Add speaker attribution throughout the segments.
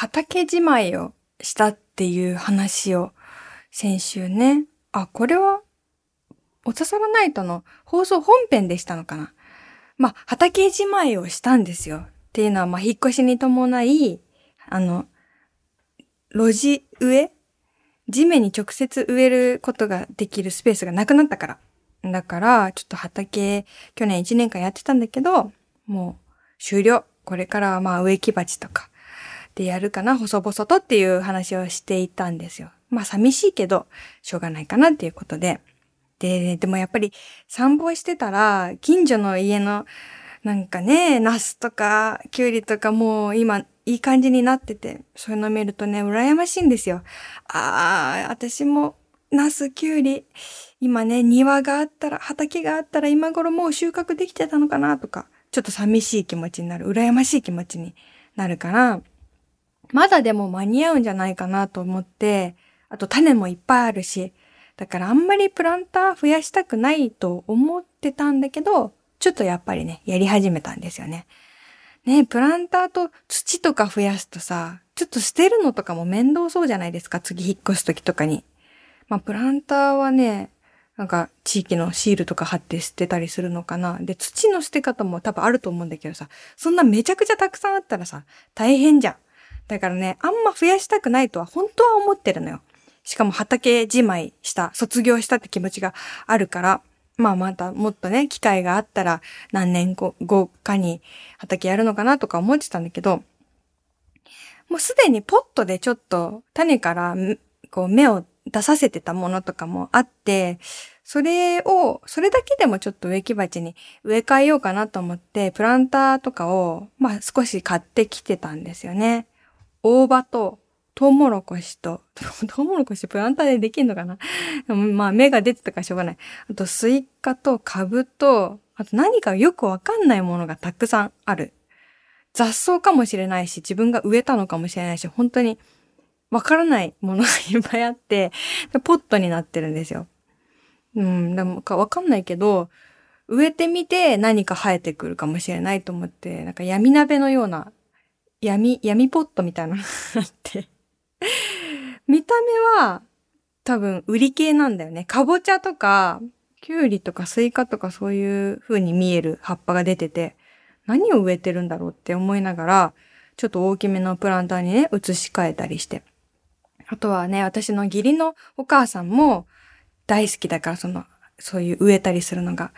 Speaker 1: 畑じまいをしたっていう話を先週ね、あ、これは、おささらナイトの放送本編でしたのかな。まあ、畑じまいをしたんですよ。っていうのは、まあ、引っ越しに伴い、あの、路地植え地面に直接植えることができるスペースがなくなったから。だから、ちょっと畑、去年1年間やってたんだけど、もう終了。これからはまあ植木鉢とかでやるかな、細々とっていう話をしていたんですよ。まあ寂しいけど、しょうがないかなっていうことで。で、でもやっぱり散歩してたら、近所の家のなんかね、ナスとか、キュウリとかもう今いい感じになってて、そういうの見るとね、羨ましいんですよ。ああ、私も、ナス、キュウリ、今ね、庭があったら、畑があったら今頃もう収穫できてたのかなとか、ちょっと寂しい気持ちになる、羨ましい気持ちになるから、まだでも間に合うんじゃないかなと思って、あと種もいっぱいあるし、だからあんまりプランター増やしたくないと思ってたんだけど、ちょっとやっぱりね、やり始めたんですよね。ねプランターと土とか増やすとさ、ちょっと捨てるのとかも面倒そうじゃないですか、次引っ越す時とかに。まあ、プランターはね、なんか地域のシールとか貼って捨てたりするのかな。で、土の捨て方も多分あると思うんだけどさ、そんなめちゃくちゃたくさんあったらさ、大変じゃん。だからね、あんま増やしたくないとは本当は思ってるのよ。しかも畑じまいした、卒業したって気持ちがあるから、まあまたもっとね、機会があったら何年後かに畑やるのかなとか思ってたんだけど、もうすでにポットでちょっと種からこう芽を出させてたものとかもあって、それを、それだけでもちょっと植木鉢に植え替えようかなと思って、プランターとかを、まあ少し買ってきてたんですよね。大葉と、トウモロコシと、トウモロコシプランターでできんのかな？まあ芽が出てたからしょうがない。あとスイカとカブと、あと何かよくわかんないものがたくさんある。雑草かもしれないし、自分が植えたのかもしれないし、本当にわからないものがいっぱいあって、ポットになってるんですよ。うん、でもかわかんないけど、植えてみて何か生えてくるかもしれないと思って、なんか闇鍋のような、闇、闇ポットみたいなのがあって見た目は多分瓜系なんだよね。かぼちゃとか、きゅうりとかスイカとかそういう風に見える葉っぱが出てて、何を植えてるんだろうって思いながら、ちょっと大きめのプランターにね、移し替えたりして。あとはね、私の義理のお母さんも大好きだから、その、そういう植えたりするのが、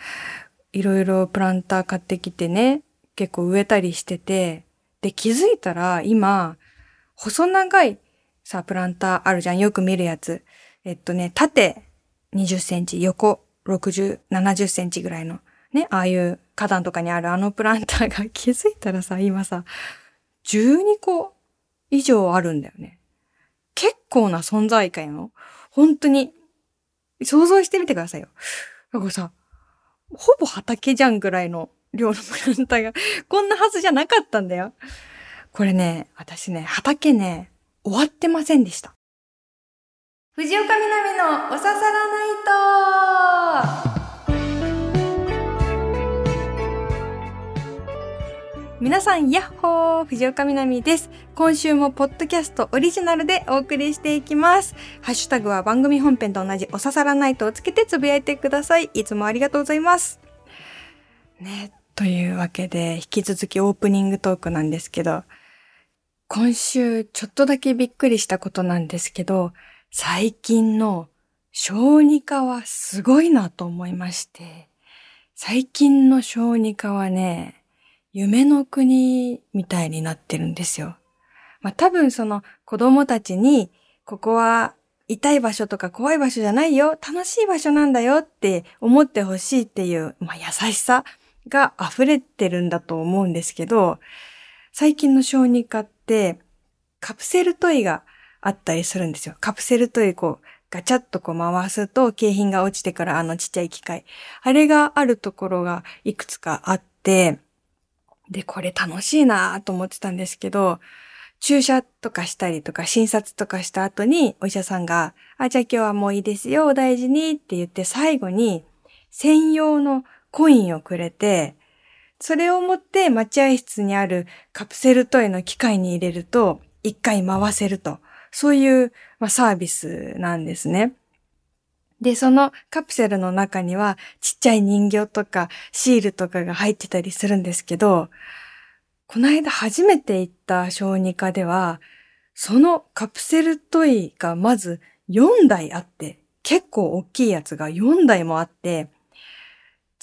Speaker 1: いろいろプランター買ってきてね、結構植えたりしてて、で、気づいたら今、細長いさ、プランターあるじゃん。よく見るやつ。えっとね、縦20センチ、横60、70センチぐらいの、ね、ああいう花壇とかにあるあのプランターが 気づいたらさ、今さ、12個以上あるんだよね。結構な存在感よ。本当に。想像してみてくださいよ。なんかさ、ほぼ畑じゃんぐらいの量のプランターが、こんなはずじゃなかったんだよ。これね、私ね、畑ね、終わってませんでした。藤岡みなみのおささらナイト皆さん、やっほー藤岡みなみです。今週もポッドキャストオリジナルでお送りしていきます。ハッシュタグは番組本編と同じおささらナイトをつけてつぶやいてください。いつもありがとうございます。ね、というわけで、引き続きオープニングトークなんですけど、今週ちょっとだけびっくりしたことなんですけど、最近の小児科はすごいなと思いまして、最近の小児科はね、夢の国みたいになってるんですよ。まあ多分その子供たちに、ここは痛い場所とか怖い場所じゃないよ、楽しい場所なんだよって思ってほしいっていう、まあ、優しさが溢れてるんだと思うんですけど、最近の小児科ってカプセルトイがあったりするんですよ。カプセルトイこうガチャッとこう回すと景品が落ちてからあのちっちゃい機械。あれがあるところがいくつかあって、で、これ楽しいなと思ってたんですけど、注射とかしたりとか診察とかした後にお医者さんが、あ、じゃあ今日はもういいですよ、お大事にって言って最後に専用のコインをくれて、それを持って待合室にあるカプセルトイの機械に入れると、一回回せると。そういう、まあ、サービスなんですね。で、そのカプセルの中にはちっちゃい人形とかシールとかが入ってたりするんですけど、この間初めて行った小児科では、そのカプセルトイがまず4台あって、結構大きいやつが4台もあって、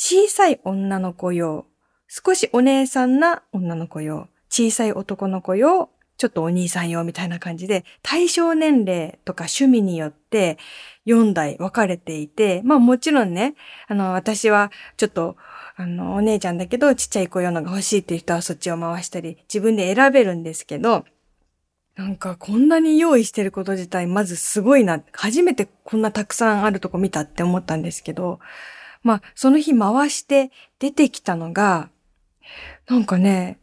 Speaker 1: 小さい女の子用、少しお姉さんな女の子用、小さい男の子用、ちょっとお兄さん用みたいな感じで、対象年齢とか趣味によって4台分かれていて、まあもちろんね、あの、私はちょっと、あの、お姉ちゃんだけど、ちっちゃい子用のが欲しいっていう人はそっちを回したり、自分で選べるんですけど、なんかこんなに用意してること自体まずすごいな。初めてこんなたくさんあるとこ見たって思ったんですけど、まあその日回して出てきたのが、なんかね、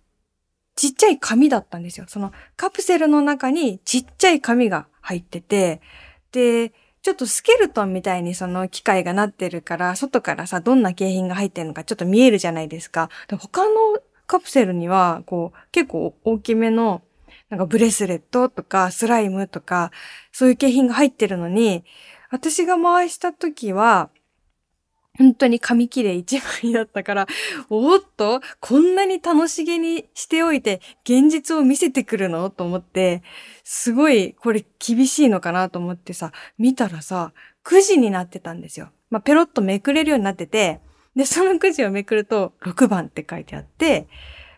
Speaker 1: ちっちゃい紙だったんですよ。そのカプセルの中にちっちゃい紙が入ってて、で、ちょっとスケルトンみたいにその機械がなってるから、外からさ、どんな景品が入ってるのかちょっと見えるじゃないですか。で他のカプセルには、こう、結構大きめの、なんかブレスレットとかスライムとか、そういう景品が入ってるのに、私が回した時は、本当に紙切れ一枚だったから、おっと、こんなに楽しげにしておいて、現実を見せてくるの？と思って、すごい、これ厳しいのかなと思ってさ、見たらさ、9時になってたんですよ。まあ、ペロッとめくれるようになってて、で、その9時をめくると、6番って書いてあって、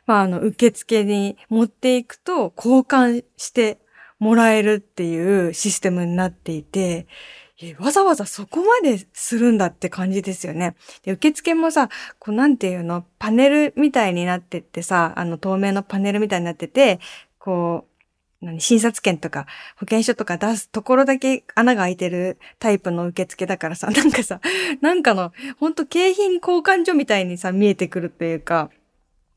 Speaker 1: まあ、あの、受付に持っていくと、交換してもらえるっていうシステムになっていて、わざわざそこまでするんだって感じですよね。で、受付もさ、こうなんていうの、パネルみたいになってってさ、あの透明のパネルみたいになってて、こう、診察券とか保険証とか出すところだけ穴が開いてるタイプの受付だからさ、なんかさ、なんかの、ほんと景品交換所みたいにさ、見えてくるっていうか、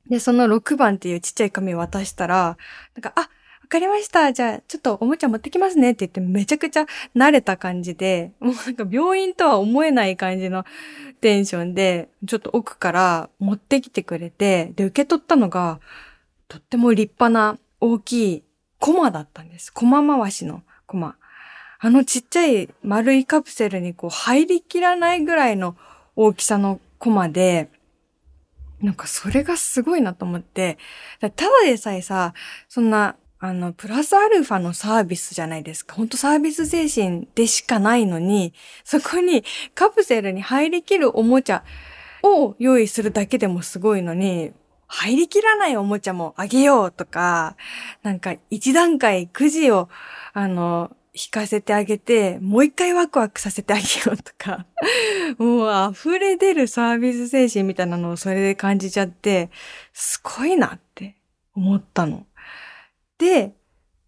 Speaker 1: で、その6番っていうちっちゃい紙を渡したら、なんか、あ、かりました。じゃあ、ちょっとおもちゃ持ってきますねって言ってめちゃくちゃ慣れた感じで、もうなんか病院とは思えない感じのテンションで、ちょっと奥から持ってきてくれて、で、受け取ったのが、とっても立派な大きいコマだったんです。コマ回しのコマ。あのちっちゃい丸いカプセルにこう入りきらないぐらいの大きさのコマで、なんかそれがすごいなと思って、ただでさえさ、そんなあの、プラスアルファのサービスじゃないですか。ほんとサービス精神でしかないのに、そこにカプセルに入りきるおもちゃを用意するだけでもすごいのに、入りきらないおもちゃもあげようとか、なんか一段階くじを、あの、引かせてあげて、もう一回ワクワクさせてあげようとか、もう溢れ出るサービス精神みたいなのをそれで感じちゃって、すごいなって思ったの。で、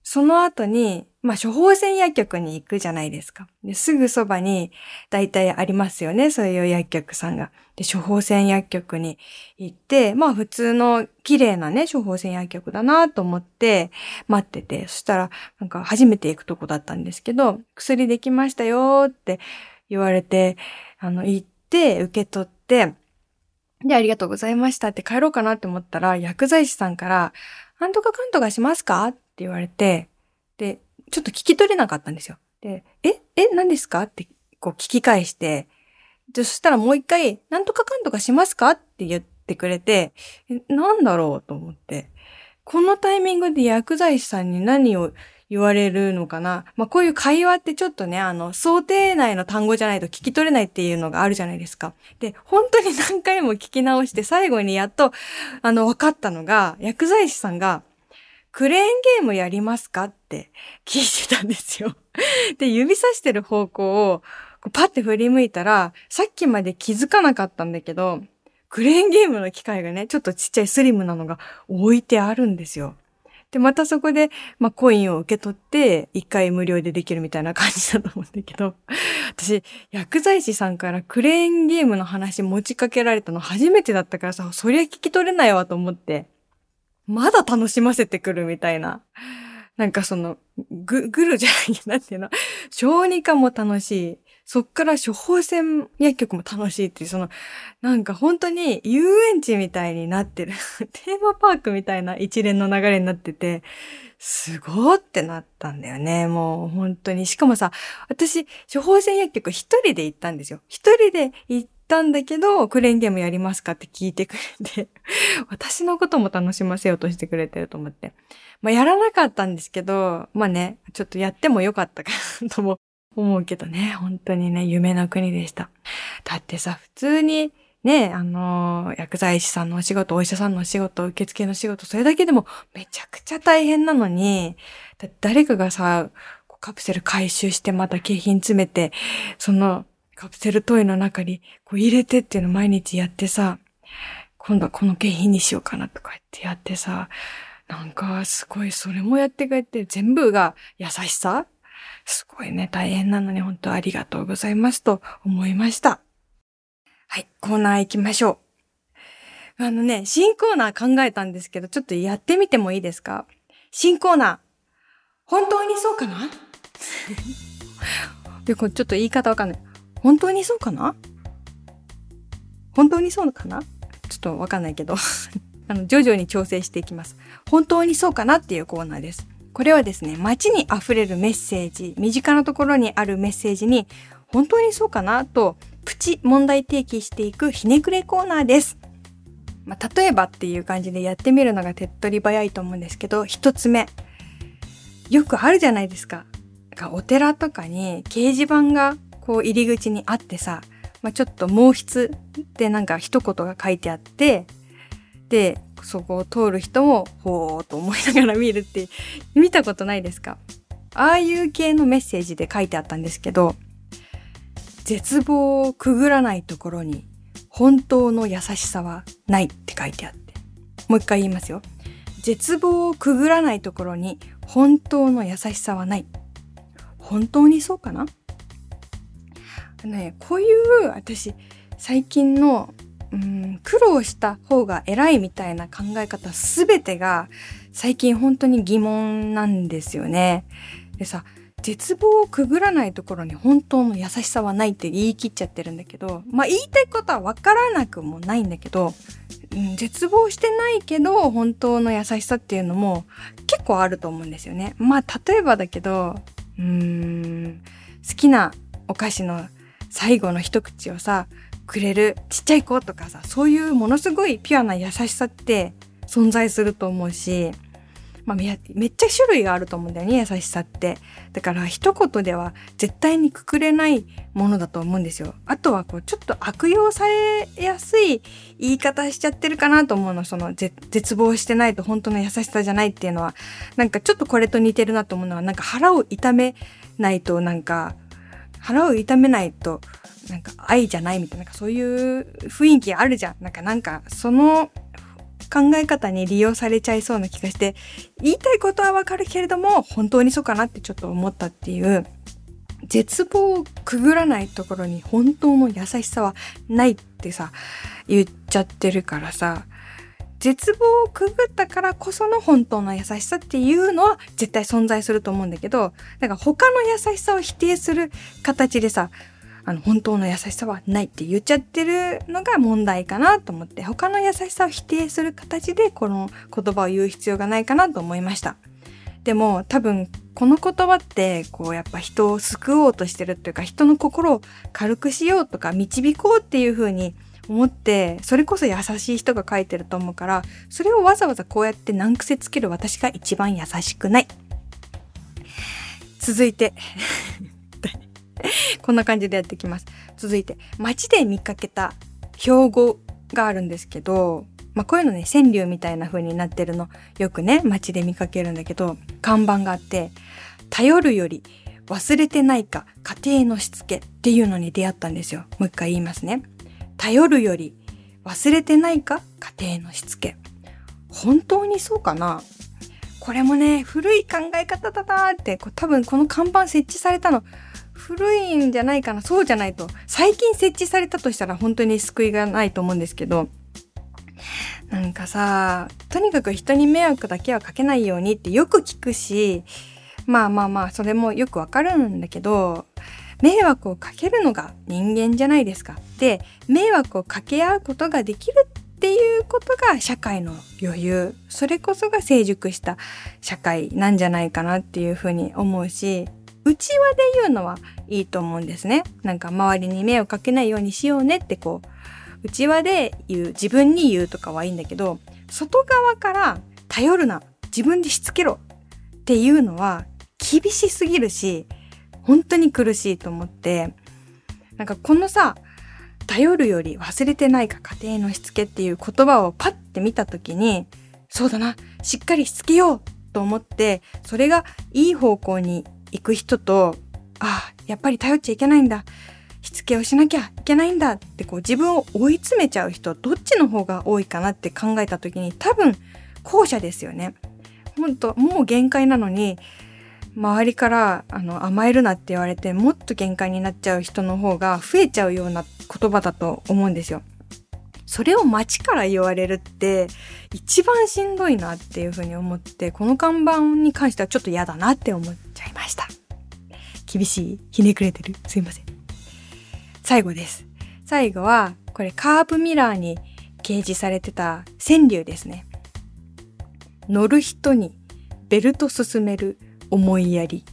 Speaker 1: その後に、まあ、処方箋薬局に行くじゃないですか。ですぐそばに大体ありますよね。そういう薬局さんが。で、処方箋薬局に行って、まあ普通の綺麗なね、処方箋薬局だなと思って待ってて、そしたらなんか初めて行くとこだったんですけど、薬できましたよって言われて、あの、行って受け取って、で、ありがとうございましたって帰ろうかなって思ったら、薬剤師さんから、なんとかかんとかしますか？って言われて、で、ちょっと聞き取れなかったんですよ。で、え、え、何ですか？ってこう聞き返して、そしたらもう一回、なんとかかんとかしますか？って言ってくれて、なんだろう？と思って。このタイミングで薬剤師さんに何を言われるのかな。まあ、こういう会話ってちょっとね、あの、想定内の単語じゃないと聞き取れないっていうのがあるじゃないですか。で、本当に何回も聞き直して最後にやっと、あの、分かったのが、薬剤師さんが、クレーンゲームやりますかって聞いてたんですよ。で、指さしてる方向をパッて振り向いたら、さっきまで気づかなかったんだけど、クレーンゲームの機械がね、ちょっとちっちゃいスリムなのが置いてあるんですよ。で、またそこで、まあ、コインを受け取って、一回無料でできるみたいな感じだと思うんだけど、私、薬剤師さんからクレーンゲームの話持ちかけられたの初めてだったからさ、そりゃ聞き取れないわと思って、まだ楽しませてくるみたいな。なんかその、ぐ、ぐるじゃない、なんていうの？小児科も楽しい。そっから処方箋薬局も楽しいっていう、その、なんか本当に遊園地みたいになってる。テーマパークみたいな一連の流れになってて、すごーってなったんだよね。もう本当に。しかもさ、私、処方箋薬局一人で行ったんですよ。一人で行ったんだけど、クレーンゲームやりますかって聞いてくれて、私のことも楽しませようとしてくれてると思って。まあ、やらなかったんですけど、まあね、ちょっとやってもよかったかなとも思うけどね、本当にね、夢の国でした。だってさ、普通に、ね、あの、薬剤師さんのお仕事、お医者さんのお仕事、受付の仕事、それだけでもめちゃくちゃ大変なのに、誰かがさ、カプセル回収してまた景品詰めて、そのカプセルトイの中にこう入れてっていうの毎日やってさ、今度はこの景品にしようかなとか言ってやってさ、なんかすごいそれもやってくれて全部が優しさすごいね、大変なのに本当ありがとうございますと思いました。はい、コーナー行きましょう。あのね、新コーナー考えたんですけど、ちょっとやってみてもいいですか？新コーナー。本当にそうかな？で、これちょっと言い方わかんない。本当にそうかな？本当にそうかな？ちょっとわかんないけど あの、徐々に調整していきます。本当にそうかな？っていうコーナーです。これはですね、街に溢れるメッセージ、身近なところにあるメッセージに、本当にそうかなと、プチ問題提起していくひねくれコーナーです。まあ、例えばっていう感じでやってみるのが手っ取り早いと思うんですけど、一つ目。よくあるじゃないですか。お寺とかに掲示板がこう入り口にあってさ、まあ、ちょっと毛筆でなんか一言が書いてあって、で、そこを通る人も、ほーと思いながら見るって見たことないですか？ああいう系のメッセージで書いてあったんですけど、絶望をくぐらないところに本当の優しさはないって書いてあって。もう一回言いますよ。絶望をくぐらないところに本当の優しさはない。本当にそうかな？ね、こういう私最近のうん苦労した方が偉いみたいな考え方すべてが最近本当に疑問なんですよね。でさ、絶望をくぐらないところに本当の優しさはないって言い切っちゃってるんだけど、まあ言いたいことはわからなくもないんだけど、うん、絶望してないけど本当の優しさっていうのも結構あると思うんですよね。まあ例えばだけど、うーん、好きなお菓子の最後の一口をさ、くれるちっちゃい子とかさ、そういうものすごいピュアな優しさって存在すると思うし、まあ、めっちゃ種類があると思うんだよね、優しさって。だから一言では絶対にくくれないものだと思うんですよ。あとはこう、ちょっと悪用されやすい言い方しちゃってるかなと思うの。その、絶望してないと本当の優しさじゃないっていうのは、なんかちょっとこれと似てるなと思うのは、なんか腹を痛めないとなんか、腹を痛めないとなんか愛じゃないみたいな、なんかそういう雰囲気あるじゃん。なんかなんかその考え方に利用されちゃいそうな気がして、言いたいことはわかるけれども、本当にそうかなってちょっと思ったっていう、絶望をくぐらないところに本当の優しさはないってさ、言っちゃってるからさ、絶望をくぐったからこその本当の優しさっていうのは絶対存在すると思うんだけど、なんか他の優しさを否定する形でさ、あの、本当の優しさはないって言っちゃってるのが問題かなと思って、他の優しさを否定する形でこの言葉を言う必要がないかなと思いました。でも多分この言葉ってこうやっぱ人を救おうとしてるっていうか人の心を軽くしようとか導こうっていう風に思ってそれこそ優しい人が書いてると思うからそれをわざわざこうやって難癖つける私が一番優しくない。続いて こんな感じでやってきます。続いて、街で見かけた標語があるんですけど、まあ、こういうのね、川柳みたいな風になってるの、よくね、街で見かけるんだけど、看板があって、頼るより忘れてないか家庭のしつけっていうのに出会ったんですよ。もう一回言いますね。頼るより忘れてないか家庭のしつけ。本当にそうかな？これもね、古い考え方だなーって、多分この看板設置されたの、古いんじゃないかなそうじゃないと。最近設置されたとしたら本当に救いがないと思うんですけど、なんかさ、とにかく人に迷惑だけはかけないようにってよく聞くし、まあまあまあ、それもよくわかるんだけど、迷惑をかけるのが人間じゃないですか。で、迷惑をかけ合うことができるっていうことが社会の余裕。それこそが成熟した社会なんじゃないかなっていうふうに思うし、内輪で言うのはいいと思うんですね。なんか周りに迷惑かけないようにしようねってこう、内輪で言う、自分に言うとかはいいんだけど、外側から頼るな、自分でしつけろっていうのは厳しすぎるし、本当に苦しいと思って、なんかこのさ、頼るより忘れてないか家庭のしつけっていう言葉をパッて見た時に、そうだな、しっかりしつけようと思って、それがいい方向に行く人と、あ、やっぱり頼っちゃいけないんだ。しつけをしなきゃいけないんだってこう自分を追い詰めちゃう人、どっちの方が多いかなって考えた時に多分後者ですよね。本当もう限界なのに、周りからあの甘えるなって言われてもっと限界になっちゃう人の方が増えちゃうような言葉だと思うんですよ。それを街から言われるって一番しんどいなっていうふうに思ってこの看板に関してはちょっと嫌だなって思っちゃいました。厳しいひねくれてるすいません。最後です。最後はこれカーブミラーに掲示されてた川柳ですね。乗る人にベルト進める思いやり。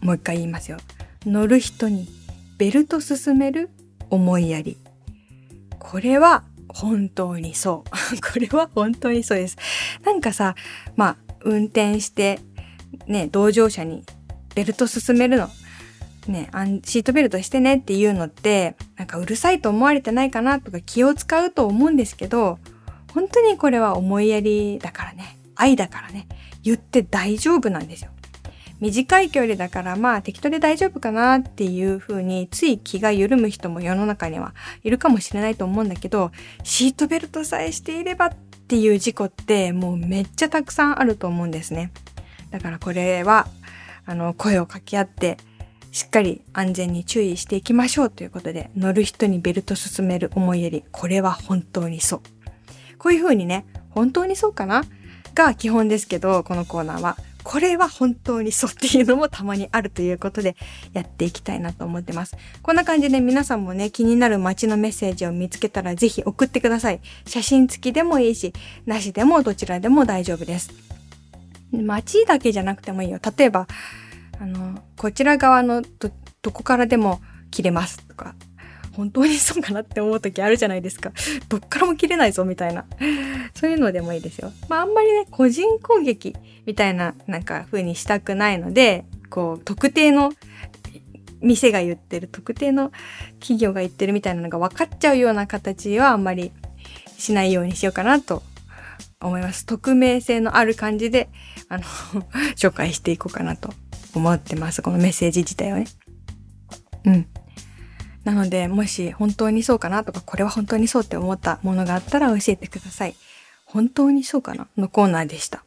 Speaker 1: もう一回言いますよ。乗る人にベルト進める思いやり。これは本当にそう。これは本当にそうです。なんかさ、まあ、運転して、ね、同乗者にベルト進めるの。ね、シートベルトしてねっていうのって、なんかうるさいと思われてないかなとか気を使うと思うんですけど、本当にこれは思いやりだからね、愛だからね、言って大丈夫なんですよ。短い距離だからまあ適当で大丈夫かなっていう風につい気が緩む人も世の中にはいるかもしれないと思うんだけど、シートベルトさえしていればっていう事故ってもうめっちゃたくさんあると思うんですね。だからこれは、あの、声を掛け合って、しっかり安全に注意していきましょうということで、乗る人にベルト進める思いやり、これは本当にそう。こういう風にね、本当にそうかな？が基本ですけど、このコーナーは。これは本当にそうっていうのもたまにあるということでやっていきたいなと思ってます。こんな感じで皆さんもね、気になる街のメッセージを見つけたらぜひ送ってください。写真付きでもいいし、なしでもどちらでも大丈夫です。街だけじゃなくてもいいよ。例えば、あの、こちら側のど、どこからでも切れますとか、本当にそうかなって思う時あるじゃないですか。どっからも切れないぞみたいな。そういうのでもいいですよ。まああんまりね、個人攻撃みたいななんか風にしたくないので、こう、特定の店が言ってる、特定の企業が言ってるみたいなのが分かっちゃうような形はあんまりしないようにしようかなと思います。匿名性のある感じで、あの 紹介していこうかなと思ってます。このメッセージ自体をね。うん。なので、もし本当にそうかなとか、これは本当にそうって思ったものがあったら教えてください。本当にそうかな？のコーナーでした。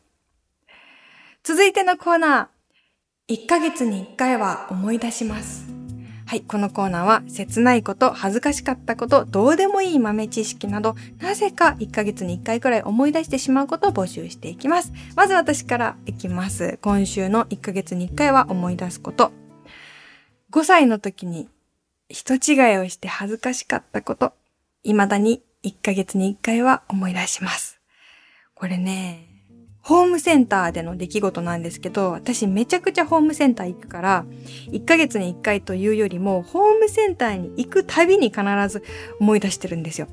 Speaker 1: 続いてのコーナー。1ヶ月に1回は思い出します。はい、このコーナーは切ないこと、恥ずかしかったこと、どうでもいい豆知識など、なぜか1ヶ月に1回くらい思い出してしまうことを募集していきます。まず私からいきます。今週の1ヶ月に1回は思い出すこと。5歳の時に人違いをして恥ずかしかったこと、未だに1ヶ月に1回は思い出します。これね、ホームセンターでの出来事なんですけど、私めちゃくちゃホームセンター行くから、1ヶ月に1回というよりも、ホームセンターに行くたびに必ず思い出してるんですよ。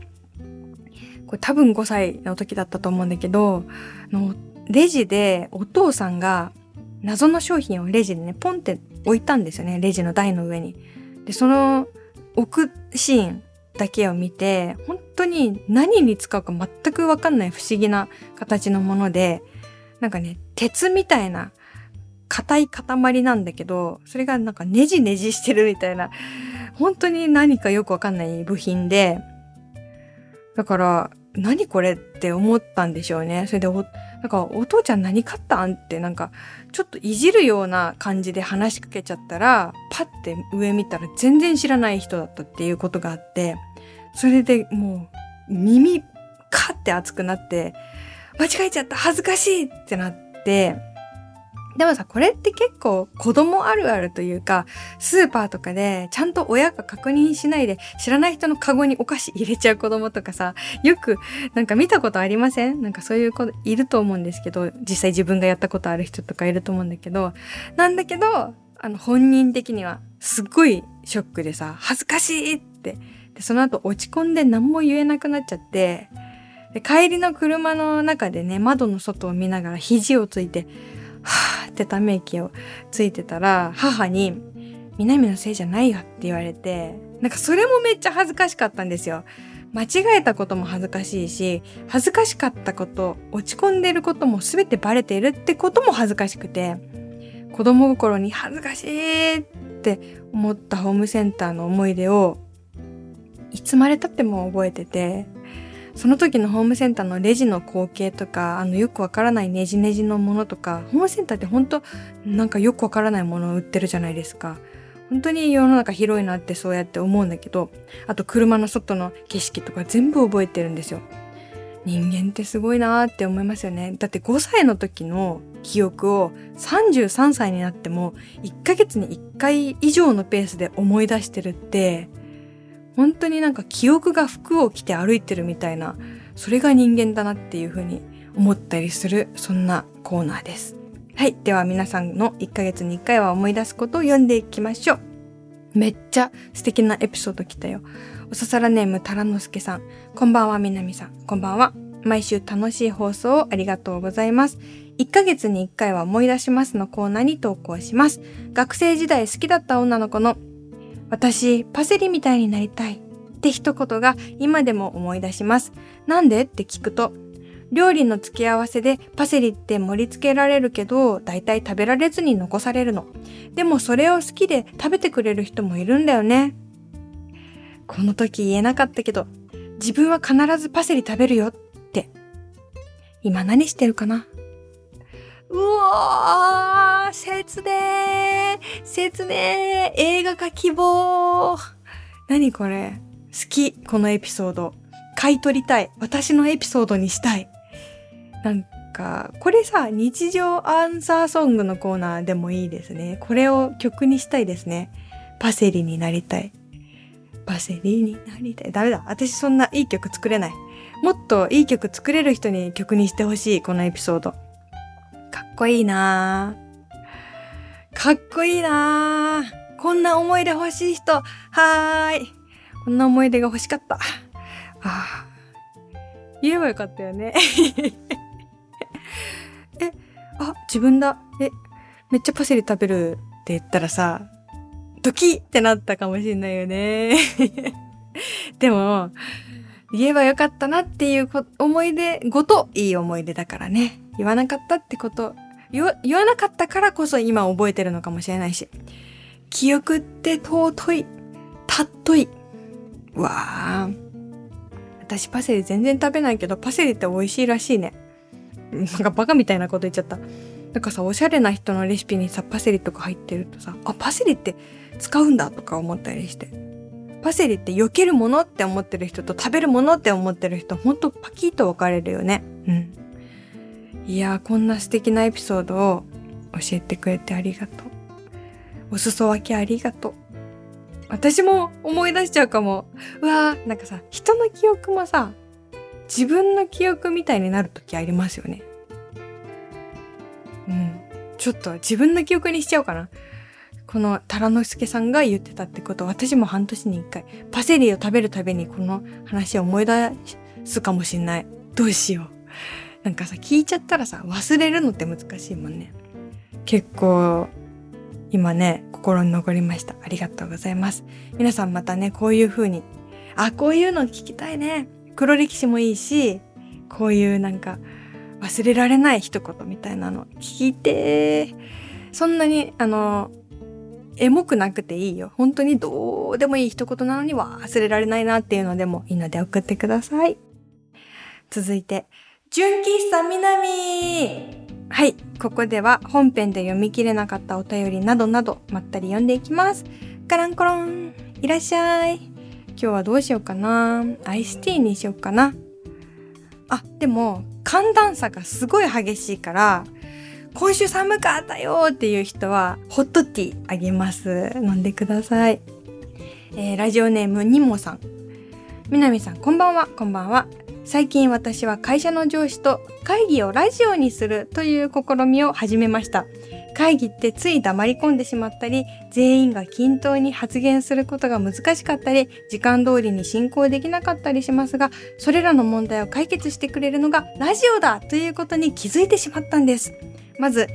Speaker 1: これ多分5歳の時だったと思うんだけど、のレジでお父さんが謎の商品をレジでね、ポンって置いたんですよね、レジの台の上に。で、その置くシーンだけを見て、本当に何に使うか全くわかんない不思議な形のもので、なんかね、鉄みたいな硬い塊なんだけど、それがなんかネジネジしてるみたいな、本当に何かよくわかんない部品で、だから、何これって思ったんでしょうね。それでなんか、お父ちゃん何買ったん？ってなんか、ちょっといじるような感じで話しかけちゃったら、パッて上見たら全然知らない人だったっていうことがあって、それでもう、耳、カッて熱くなって、間違えちゃった恥ずかしいってなって、でもさ、これって結構子供あるあるというか、スーパーとかでちゃんと親が確認しないで知らない人のカゴにお菓子入れちゃう子供とかさ、よくなんか見たことありません？なんかそういう子いると思うんですけど、実際自分がやったことある人とかいると思うんだけど、なんだけど、あの本人的にはすっごいショックでさ、恥ずかしいって。で、その後落ち込んで何も言えなくなっちゃって、で帰りの車の中でね、窓の外を見ながら肘をついて、はぁってため息をついてたら、母に、南のせいじゃないよって言われて、なんかそれもめっちゃ恥ずかしかったんですよ。間違えたことも恥ずかしいし、恥ずかしかったこと、落ち込んでることも全てバレてるってことも恥ずかしくて、子供心に恥ずかしいって思ったホームセンターの思い出を、いつまで経っても覚えてて、その時のホームセンターのレジの光景とか、あのよくわからないネジネジのものとか、ホームセンターって本当なんかよくわからないものを売ってるじゃないですか。本当に世の中広いなってそうやって思うんだけど、あと車の外の景色とか全部覚えてるんですよ。人間ってすごいなーって思いますよね。だって5歳の時の記憶を33歳になっても1ヶ月に1回以上のペースで思い出してるって、本当になんか記憶が服を着て歩いてるみたいな、それが人間だなっていうふうに思ったりする、そんなコーナーです。はい。では皆さんの1ヶ月に1回は思い出すことを読んでいきましょう。めっちゃ素敵なエピソード来たよ。おささらネームタラノスケさん。こんばんは、みなみさん。こんばんは。毎週楽しい放送をありがとうございます。1ヶ月に1回は思い出しますのコーナーに投稿します。学生時代好きだった女の子の私、パセリみたいになりたいって一言が今でも思い出します。なんで？って聞くと、料理の付け合わせでパセリって盛り付けられるけど、だいたい食べられずに残されるの。でもそれを好きで食べてくれる人もいるんだよね。この時言えなかったけど、自分は必ずパセリ食べるよって。今何してるかな？うわー、切ねー、切ねー、映画化希望。何これ？好き、このエピソード。買い取りたい。私のエピソードにしたい。なんか、これさ、日常アンサーソングのコーナーでもいいですね。これを曲にしたいですね。パセリになりたい。パセリになりたい。ダメだ。私そんないい曲作れない。もっといい曲作れる人に曲にしてほしい、このエピソード。かっこいいなかっこいいなこんな思い出欲しい人、はーい。こんな思い出が欲しかった。あ。言えばよかったよね。え、あ、自分だ。え、めっちゃパセリ食べるって言ったらさ、ドキってなったかもしんないよね。でも、言えばよかったなっていう思い出ごといい思い出だからね。言わなかったってこと、言わなかったからこそ今覚えてるのかもしれないし。記憶って尊い。たっとい。わあ。私パセリ全然食べないけど、パセリって美味しいらしいね。なんかバカみたいなこと言っちゃった。なんかさ、おしゃれな人のレシピにさ、パセリとか入ってるとさ、あ、パセリって使うんだとか思ったりして。パセリって避けるものって思ってる人と食べるものって思ってる人、ほんとパキッと分かれるよね。うん。いやー、こんな素敵なエピソードを教えてくれてありがとう。お裾分けありがとう。私も思い出しちゃうかも。うわー、なんかさ、人の記憶もさ、自分の記憶みたいになる時ありますよね。うん。ちょっと自分の記憶にしちゃおうかな。このタラノスケさんが言ってたってこと、私も半年に一回、パセリを食べるたびにこの話を思い出すかもしんない。どうしよう。なんかさ、聞いちゃったらさ、忘れるのって難しいもんね。結構、今ね、心に残りました。ありがとうございます。皆さんまたね、こういう風に、あ、こういうの聞きたいね。黒歴史もいいし、こういうなんか、忘れられない一言みたいなの聞いて、そんなに、あの、エモくなくていいよ。本当にどうでもいい一言なのには忘れられないなっていうのでもいいので送ってください。続いて、純喫茶みなみはい、ここでは本編で読み切れなかったお便りなどなどまったり読んでいきます。カランコロン、いらっしゃい。今日はどうしようかな。アイスティーにしようかな。あ、でも寒暖差がすごい激しいから、今週寒かったよっていう人は、ホットティーあげます。飲んでください。えー、ラジオネームにもさん。みなみさん、こんばんは、こんばんは。最近私は会社の上司と会議をラジオにするという試みを始めました。会議ってつい黙り込んでしまったり、全員が均等に発言することが難しかったり、時間通りに進行できなかったりしますが、それらの問題を解決してくれるのがラジオだということに気づいてしまったんです。まず、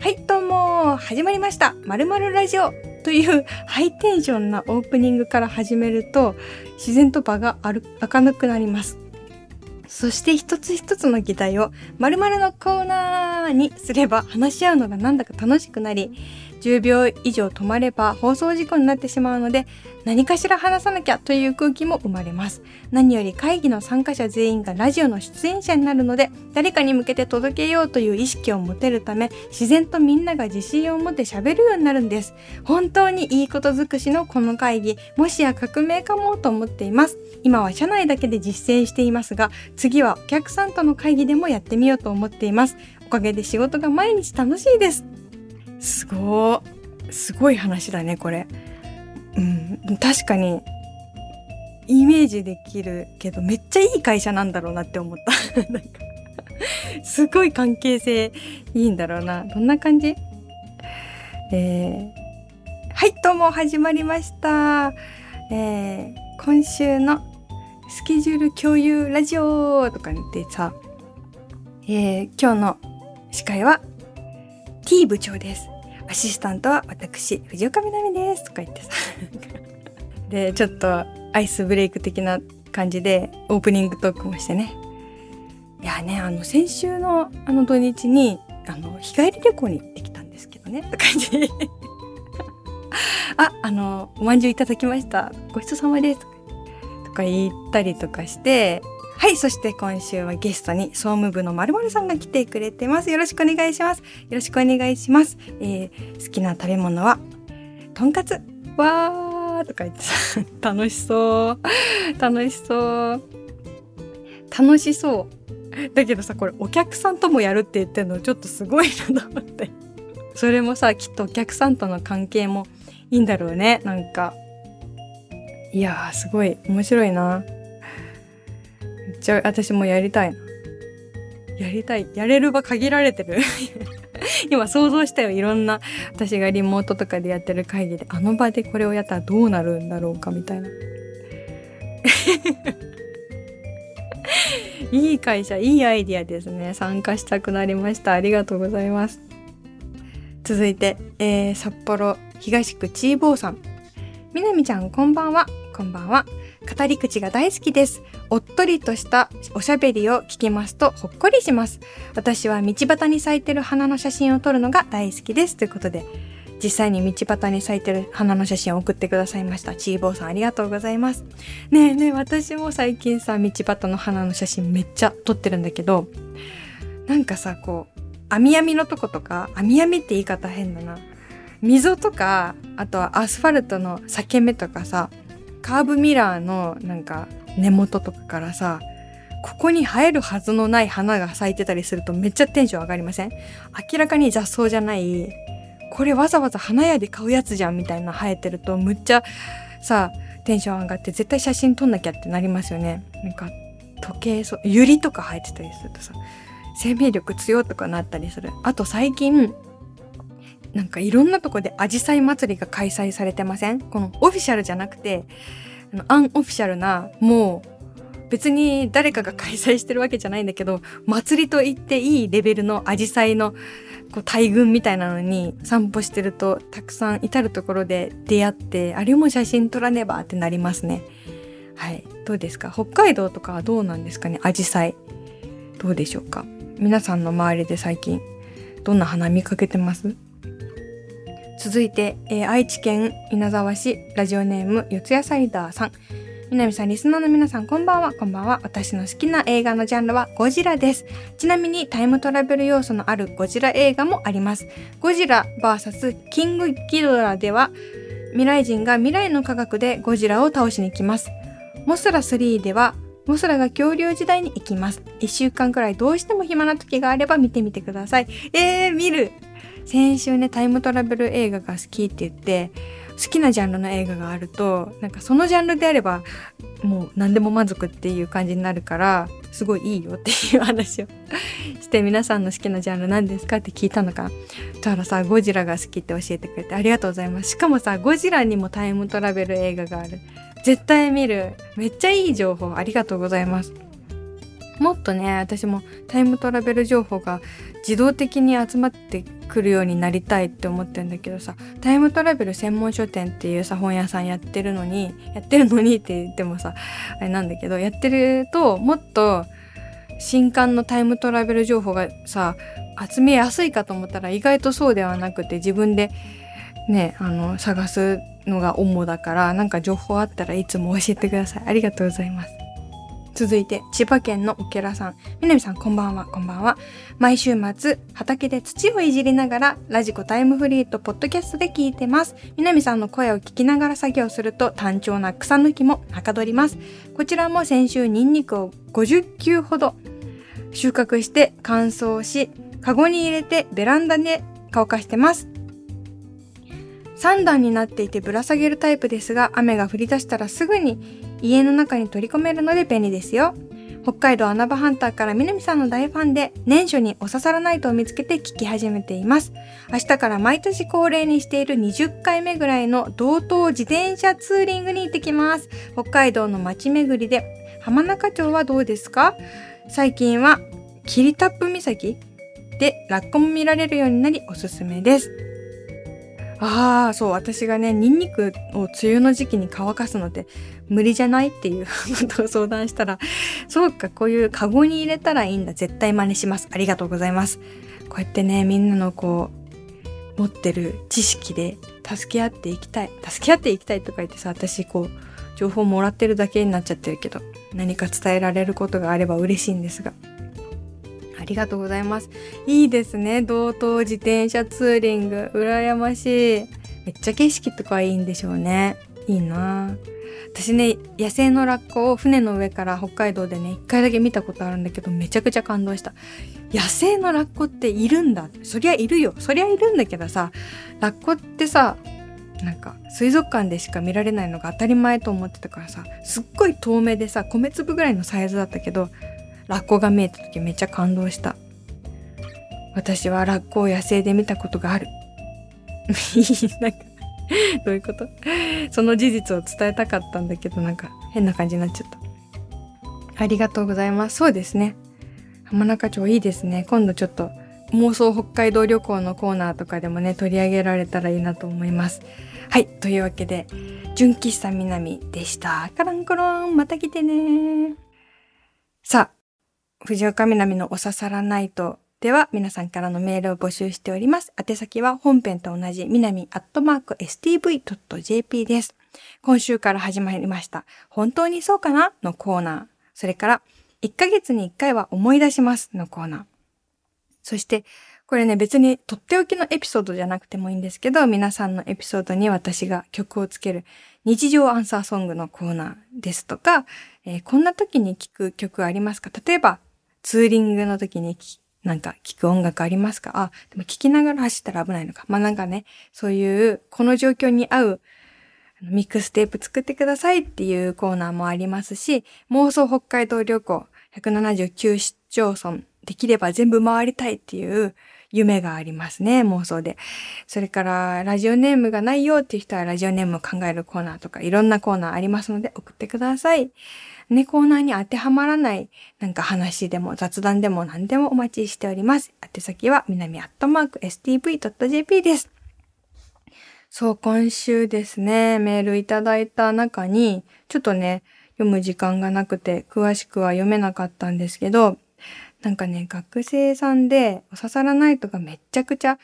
Speaker 1: はい、どうも、始まりました。まるまるラジオというハイテンションなオープニングから始めると、自然と場が明るくなります。そして一つ一つの議題を〇〇のコーナーにすれば話し合うのがなんだか楽しくなり、10秒以上止まれば放送事故になってしまうので、何かしら話さなきゃという空気も生まれます。何より会議の参加者全員がラジオの出演者になるので、誰かに向けて届けようという意識を持てるため、自然とみんなが自信を持って喋るようになるんです。本当にいいこと尽くしのこの会議、もしや革命かもと思っています。今は社内だけで実践していますが、次はお客さんとの会議でもやってみようと思っています。おかげで仕事が毎日楽しいです。すごい。すごい話だね、これ。うん、確かに、イメージできるけど、めっちゃいい会社なんだろうなって思った。なんか、すごい関係性いいんだろうな。どんな感じ？えー、はい、どうも始まりました。えー、今週のスケジュール共有ラジオとか言ってさ、えー、今日の司会は T 部長です。アシスタントは私、藤岡みなみです。とか言ってさ。で、ちょっとアイスブレイク的な感じでオープニングトークもしてね。いやね、あの、先週のあの土日に、あの、日帰り旅行に行ってきたんですけどね。って感じで。あ、あの、おまんじゅういただきました。ごちそうさまです。とか言ったりとかして、はい。そして今週はゲストに総務部のまるまるさんが来てくれてます。よろしくお願いします。よろしくお願いします。えー、好きな食べ物は、とんかつ。わーとか言ってさ、楽しそう。楽しそう。楽しそう。だけどさ、これお客さんともやるって言ってるのちょっとすごいなと思って。それもさ、きっとお客さんとの関係もいいんだろうね。なんか。いやー、すごい面白いな。っちゃ私もやりたいな。やりたい。やれる場限られてる。今想像したよ。いろんな私がリモートとかでやってる会議で、あの場でこれをやったらどうなるんだろうかみたいな。いい会社、いいアイディアですね。参加したくなりました。ありがとうございます。続いて、えー、札幌東区チーボーさん。みなみちゃん、こんばんは。こんばんは。語り口が大好きです。おっとりとしたおしゃべりを聞きますとほっこりします。私は道端に咲いてる花の写真を撮るのが大好きです。ということで、実際に道端に咲いてる花の写真を送ってくださいました。チーボーさんありがとうございます。ねえねえ、私も最近さ、道端の花の写真めっちゃ撮ってるんだけど、なんかさ、こう、網網のとことか、網網って言い方変だな。溝とか、あとはアスファルトの裂け目とかさ、カーブミラーのなんか根元とかからさ、ここに生えるはずのない花が咲いてたりするとめっちゃテンション上がりません？明らかに雑草じゃない、これわざわざ花屋で買うやつじゃんみたいな生えてるとむっちゃさ、テンション上がって絶対写真撮んなきゃってなりますよね。なんか時計、そう、ユリとか生えてたりするとさ、生命力強とかなったりする。あと最近、なんかいろんなとこでアジサイ祭りが開催されてません？このオフィシャルじゃなくて、アンオフィシャルな、もう別に誰かが開催してるわけじゃないんだけど、祭りと言っていいレベルのアジサイのこう大群みたいなのに散歩してるとたくさん至るところで出会って、あれも写真撮らねばってなりますね。はい。どうですか？北海道とかはどうなんですかね？アジサイ。どうでしょうか？皆さんの周りで最近どんな花見かけてます？続いて、えー、愛知県稲沢市ラジオネーム四谷サイダーさん。南さん、リスナーの皆さん、こんばんは。こんばんは。私の好きな映画のジャンルはゴジラです。ちなみにタイムトラベル要素のあるゴジラ映画もあります。ゴジラ VS キングギドラでは、未来人が未来の科学でゴジラを倒しに来ます。モスラ3では、モスラが恐竜時代に行きます。一週間くらいどうしても暇な時があれば見てみてください。えー、見る先週ね、タイムトラベル映画が好きって言って、好きなジャンルの映画があると、なんかそのジャンルであれば、もう何でも満足っていう感じになるから、すごいいいよっていう話をして皆さんの好きなジャンル何ですかって聞いたのか。なそしたらさゴジラが好きって教えてくれてありがとうございます。しかもさゴジラにもタイムトラベル映画がある。絶対見る。めっちゃいい情報ありがとうございます。もっとね私もタイムトラベル情報が自動的に集まってくるようになりたいって思ってんだけどさタイムトラベル専門書店っていうさ本屋さんやってるのにやってるのにって言ってもさあれなんだけどやってるともっと新刊のタイムトラベル情報がさ集めやすいかと思ったら意外とそうではなくて自分でねあの探すのが主だからなんか情報あったらいつも教えてください。ありがとうございます。続いて、千葉県のおけらさん。みなみさん、こんばんは、こんばんは。毎週末、畑で土をいじりながら、ラジコタイムフリーとポッドキャストで聞いてます。みなみさんの声を聞きながら作業すると、単調な草抜きもはかどります。こちらも先週、ニンニクを50球ほど収穫して乾燥し、カゴに入れてベランダで乾かしてます。3段になっていてぶら下げるタイプですが、雨が降り出したらすぐに家の中に取り込めるので便利ですよ。北海道穴場ハンターから南さんの大ファンで年初にお刺さらナイトを見つけて聞き始めています。明日から毎年恒例にしている20回目ぐらいの道東自転車ツーリングに行ってきます。北海道の街巡りで浜中町はどうですか？最近は霧タップ岬でラッコも見られるようになりおすすめです。ああ、そう、私がね、ニンニクを梅雨の時期に乾かすのって無理じゃない？っていうことを相談したら、そうか、こういうカゴに入れたらいいんだ。絶対真似します。ありがとうございます。こうやってね、みんなのこう、持ってる知識で助け合っていきたい。助け合っていきたいとか言ってさ、私こう、情報もらってるだけになっちゃってるけど、何か伝えられることがあれば嬉しいんですが。ありがとうございます。いいですね。道東自転車ツーリング。羨ましい。めっちゃ景色とかいいんでしょうね。いいなぁ私ね、野生のラッコを船の上から北海道でね、一回だけ見たことあるんだけど、めちゃくちゃ感動した。野生のラッコっているんだ。そりゃいるよ。そりゃいるんだけどさ、ラッコってさ、なんか水族館でしか見られないのが当たり前と思ってたからさ、すっごい遠目でさ、米粒ぐらいのサイズだったけど、ラッコが見えた時めっちゃ感動した。私はラッコを野生で見たことがある。なんか、どういうこと？その事実を伝えたかったんだけど、なんか変な感じになっちゃった。ありがとうございます。そうですね。浜中町いいですね。今度ちょっと妄想北海道旅行のコーナーとかでもね、取り上げられたらいいなと思います。はい。というわけで、純喫茶南でした。カランコロン、また来てねさあ、藤岡みなみのお刺さらないとでは皆さんからのメールを募集しております。宛先は本編と同じみなみアットマーク stv.jp です。今週から始まりました。本当にそうかなのコーナー。それから1ヶ月に1回は思い出しますのコーナー。そして、これね別にとっておきのエピソードじゃなくてもいいんですけど、皆さんのエピソードに私が曲をつける日常アンサーソングのコーナーですとか、えー、こんな時に聴く曲ありますか？例えば、ツーリングの時に聴くなんか聴く音楽ありますか？あ、でも聴きながら走ったら危ないのか。まあなんかね、そういうこの状況に合うミックステープ作ってくださいっていうコーナーもありますし、妄想北海道旅行179市町村できれば全部回りたいっていう夢がありますね、妄想で。それから、ラジオネームがないよっていう人はラジオネームを考えるコーナーとかいろんなコーナーありますので送ってください。ね、コーナーに当てはまらないなんか話でも雑談でも何でもお待ちしております。宛先は南アットマーク stv.jp です。そう、今週ですね、メールいただいた中に、ちょっとね、読む時間がなくて、詳しくは読めなかったんですけど、なんかね、学生さんで、お刺さらないとかめちゃくちゃ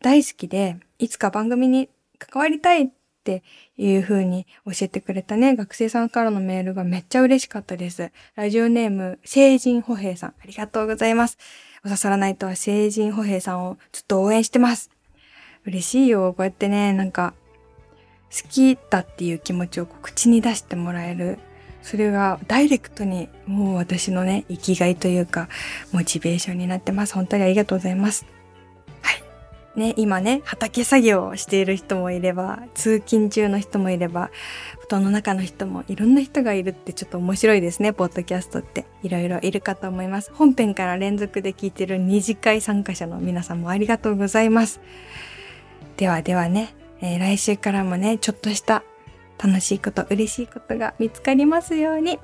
Speaker 1: 大好きで、いつか番組に関わりたいっっていう風に教えてくれたね、学生さんからのメールがめっちゃ嬉しかったです。ラジオネーム、聖人歩兵さん、ありがとうございます。お刺さらないとは聖人歩兵さんをちょっと応援してます。嬉しいよ。こうやってね、なんか、好きだっていう気持ちを口に出してもらえるそれがダイレクトにもう私のね、生きがいというか、モチベーションになってます。本当にありがとうございます。ね、今ね、畑作業をしている人もいれば、通勤中の人もいれば、布団の中の人もいろんな人がいるってちょっと面白いですね、ポッドキャストって。いろいろいるかと思います。本編から連続で聞いてる二次会参加者の皆さんもありがとうございます。ではではね、えー、来週からもね、ちょっとした楽しいこと、嬉しいことが見つかりますように。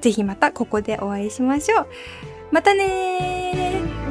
Speaker 1: ぜひまたここでお会いしましょう。またね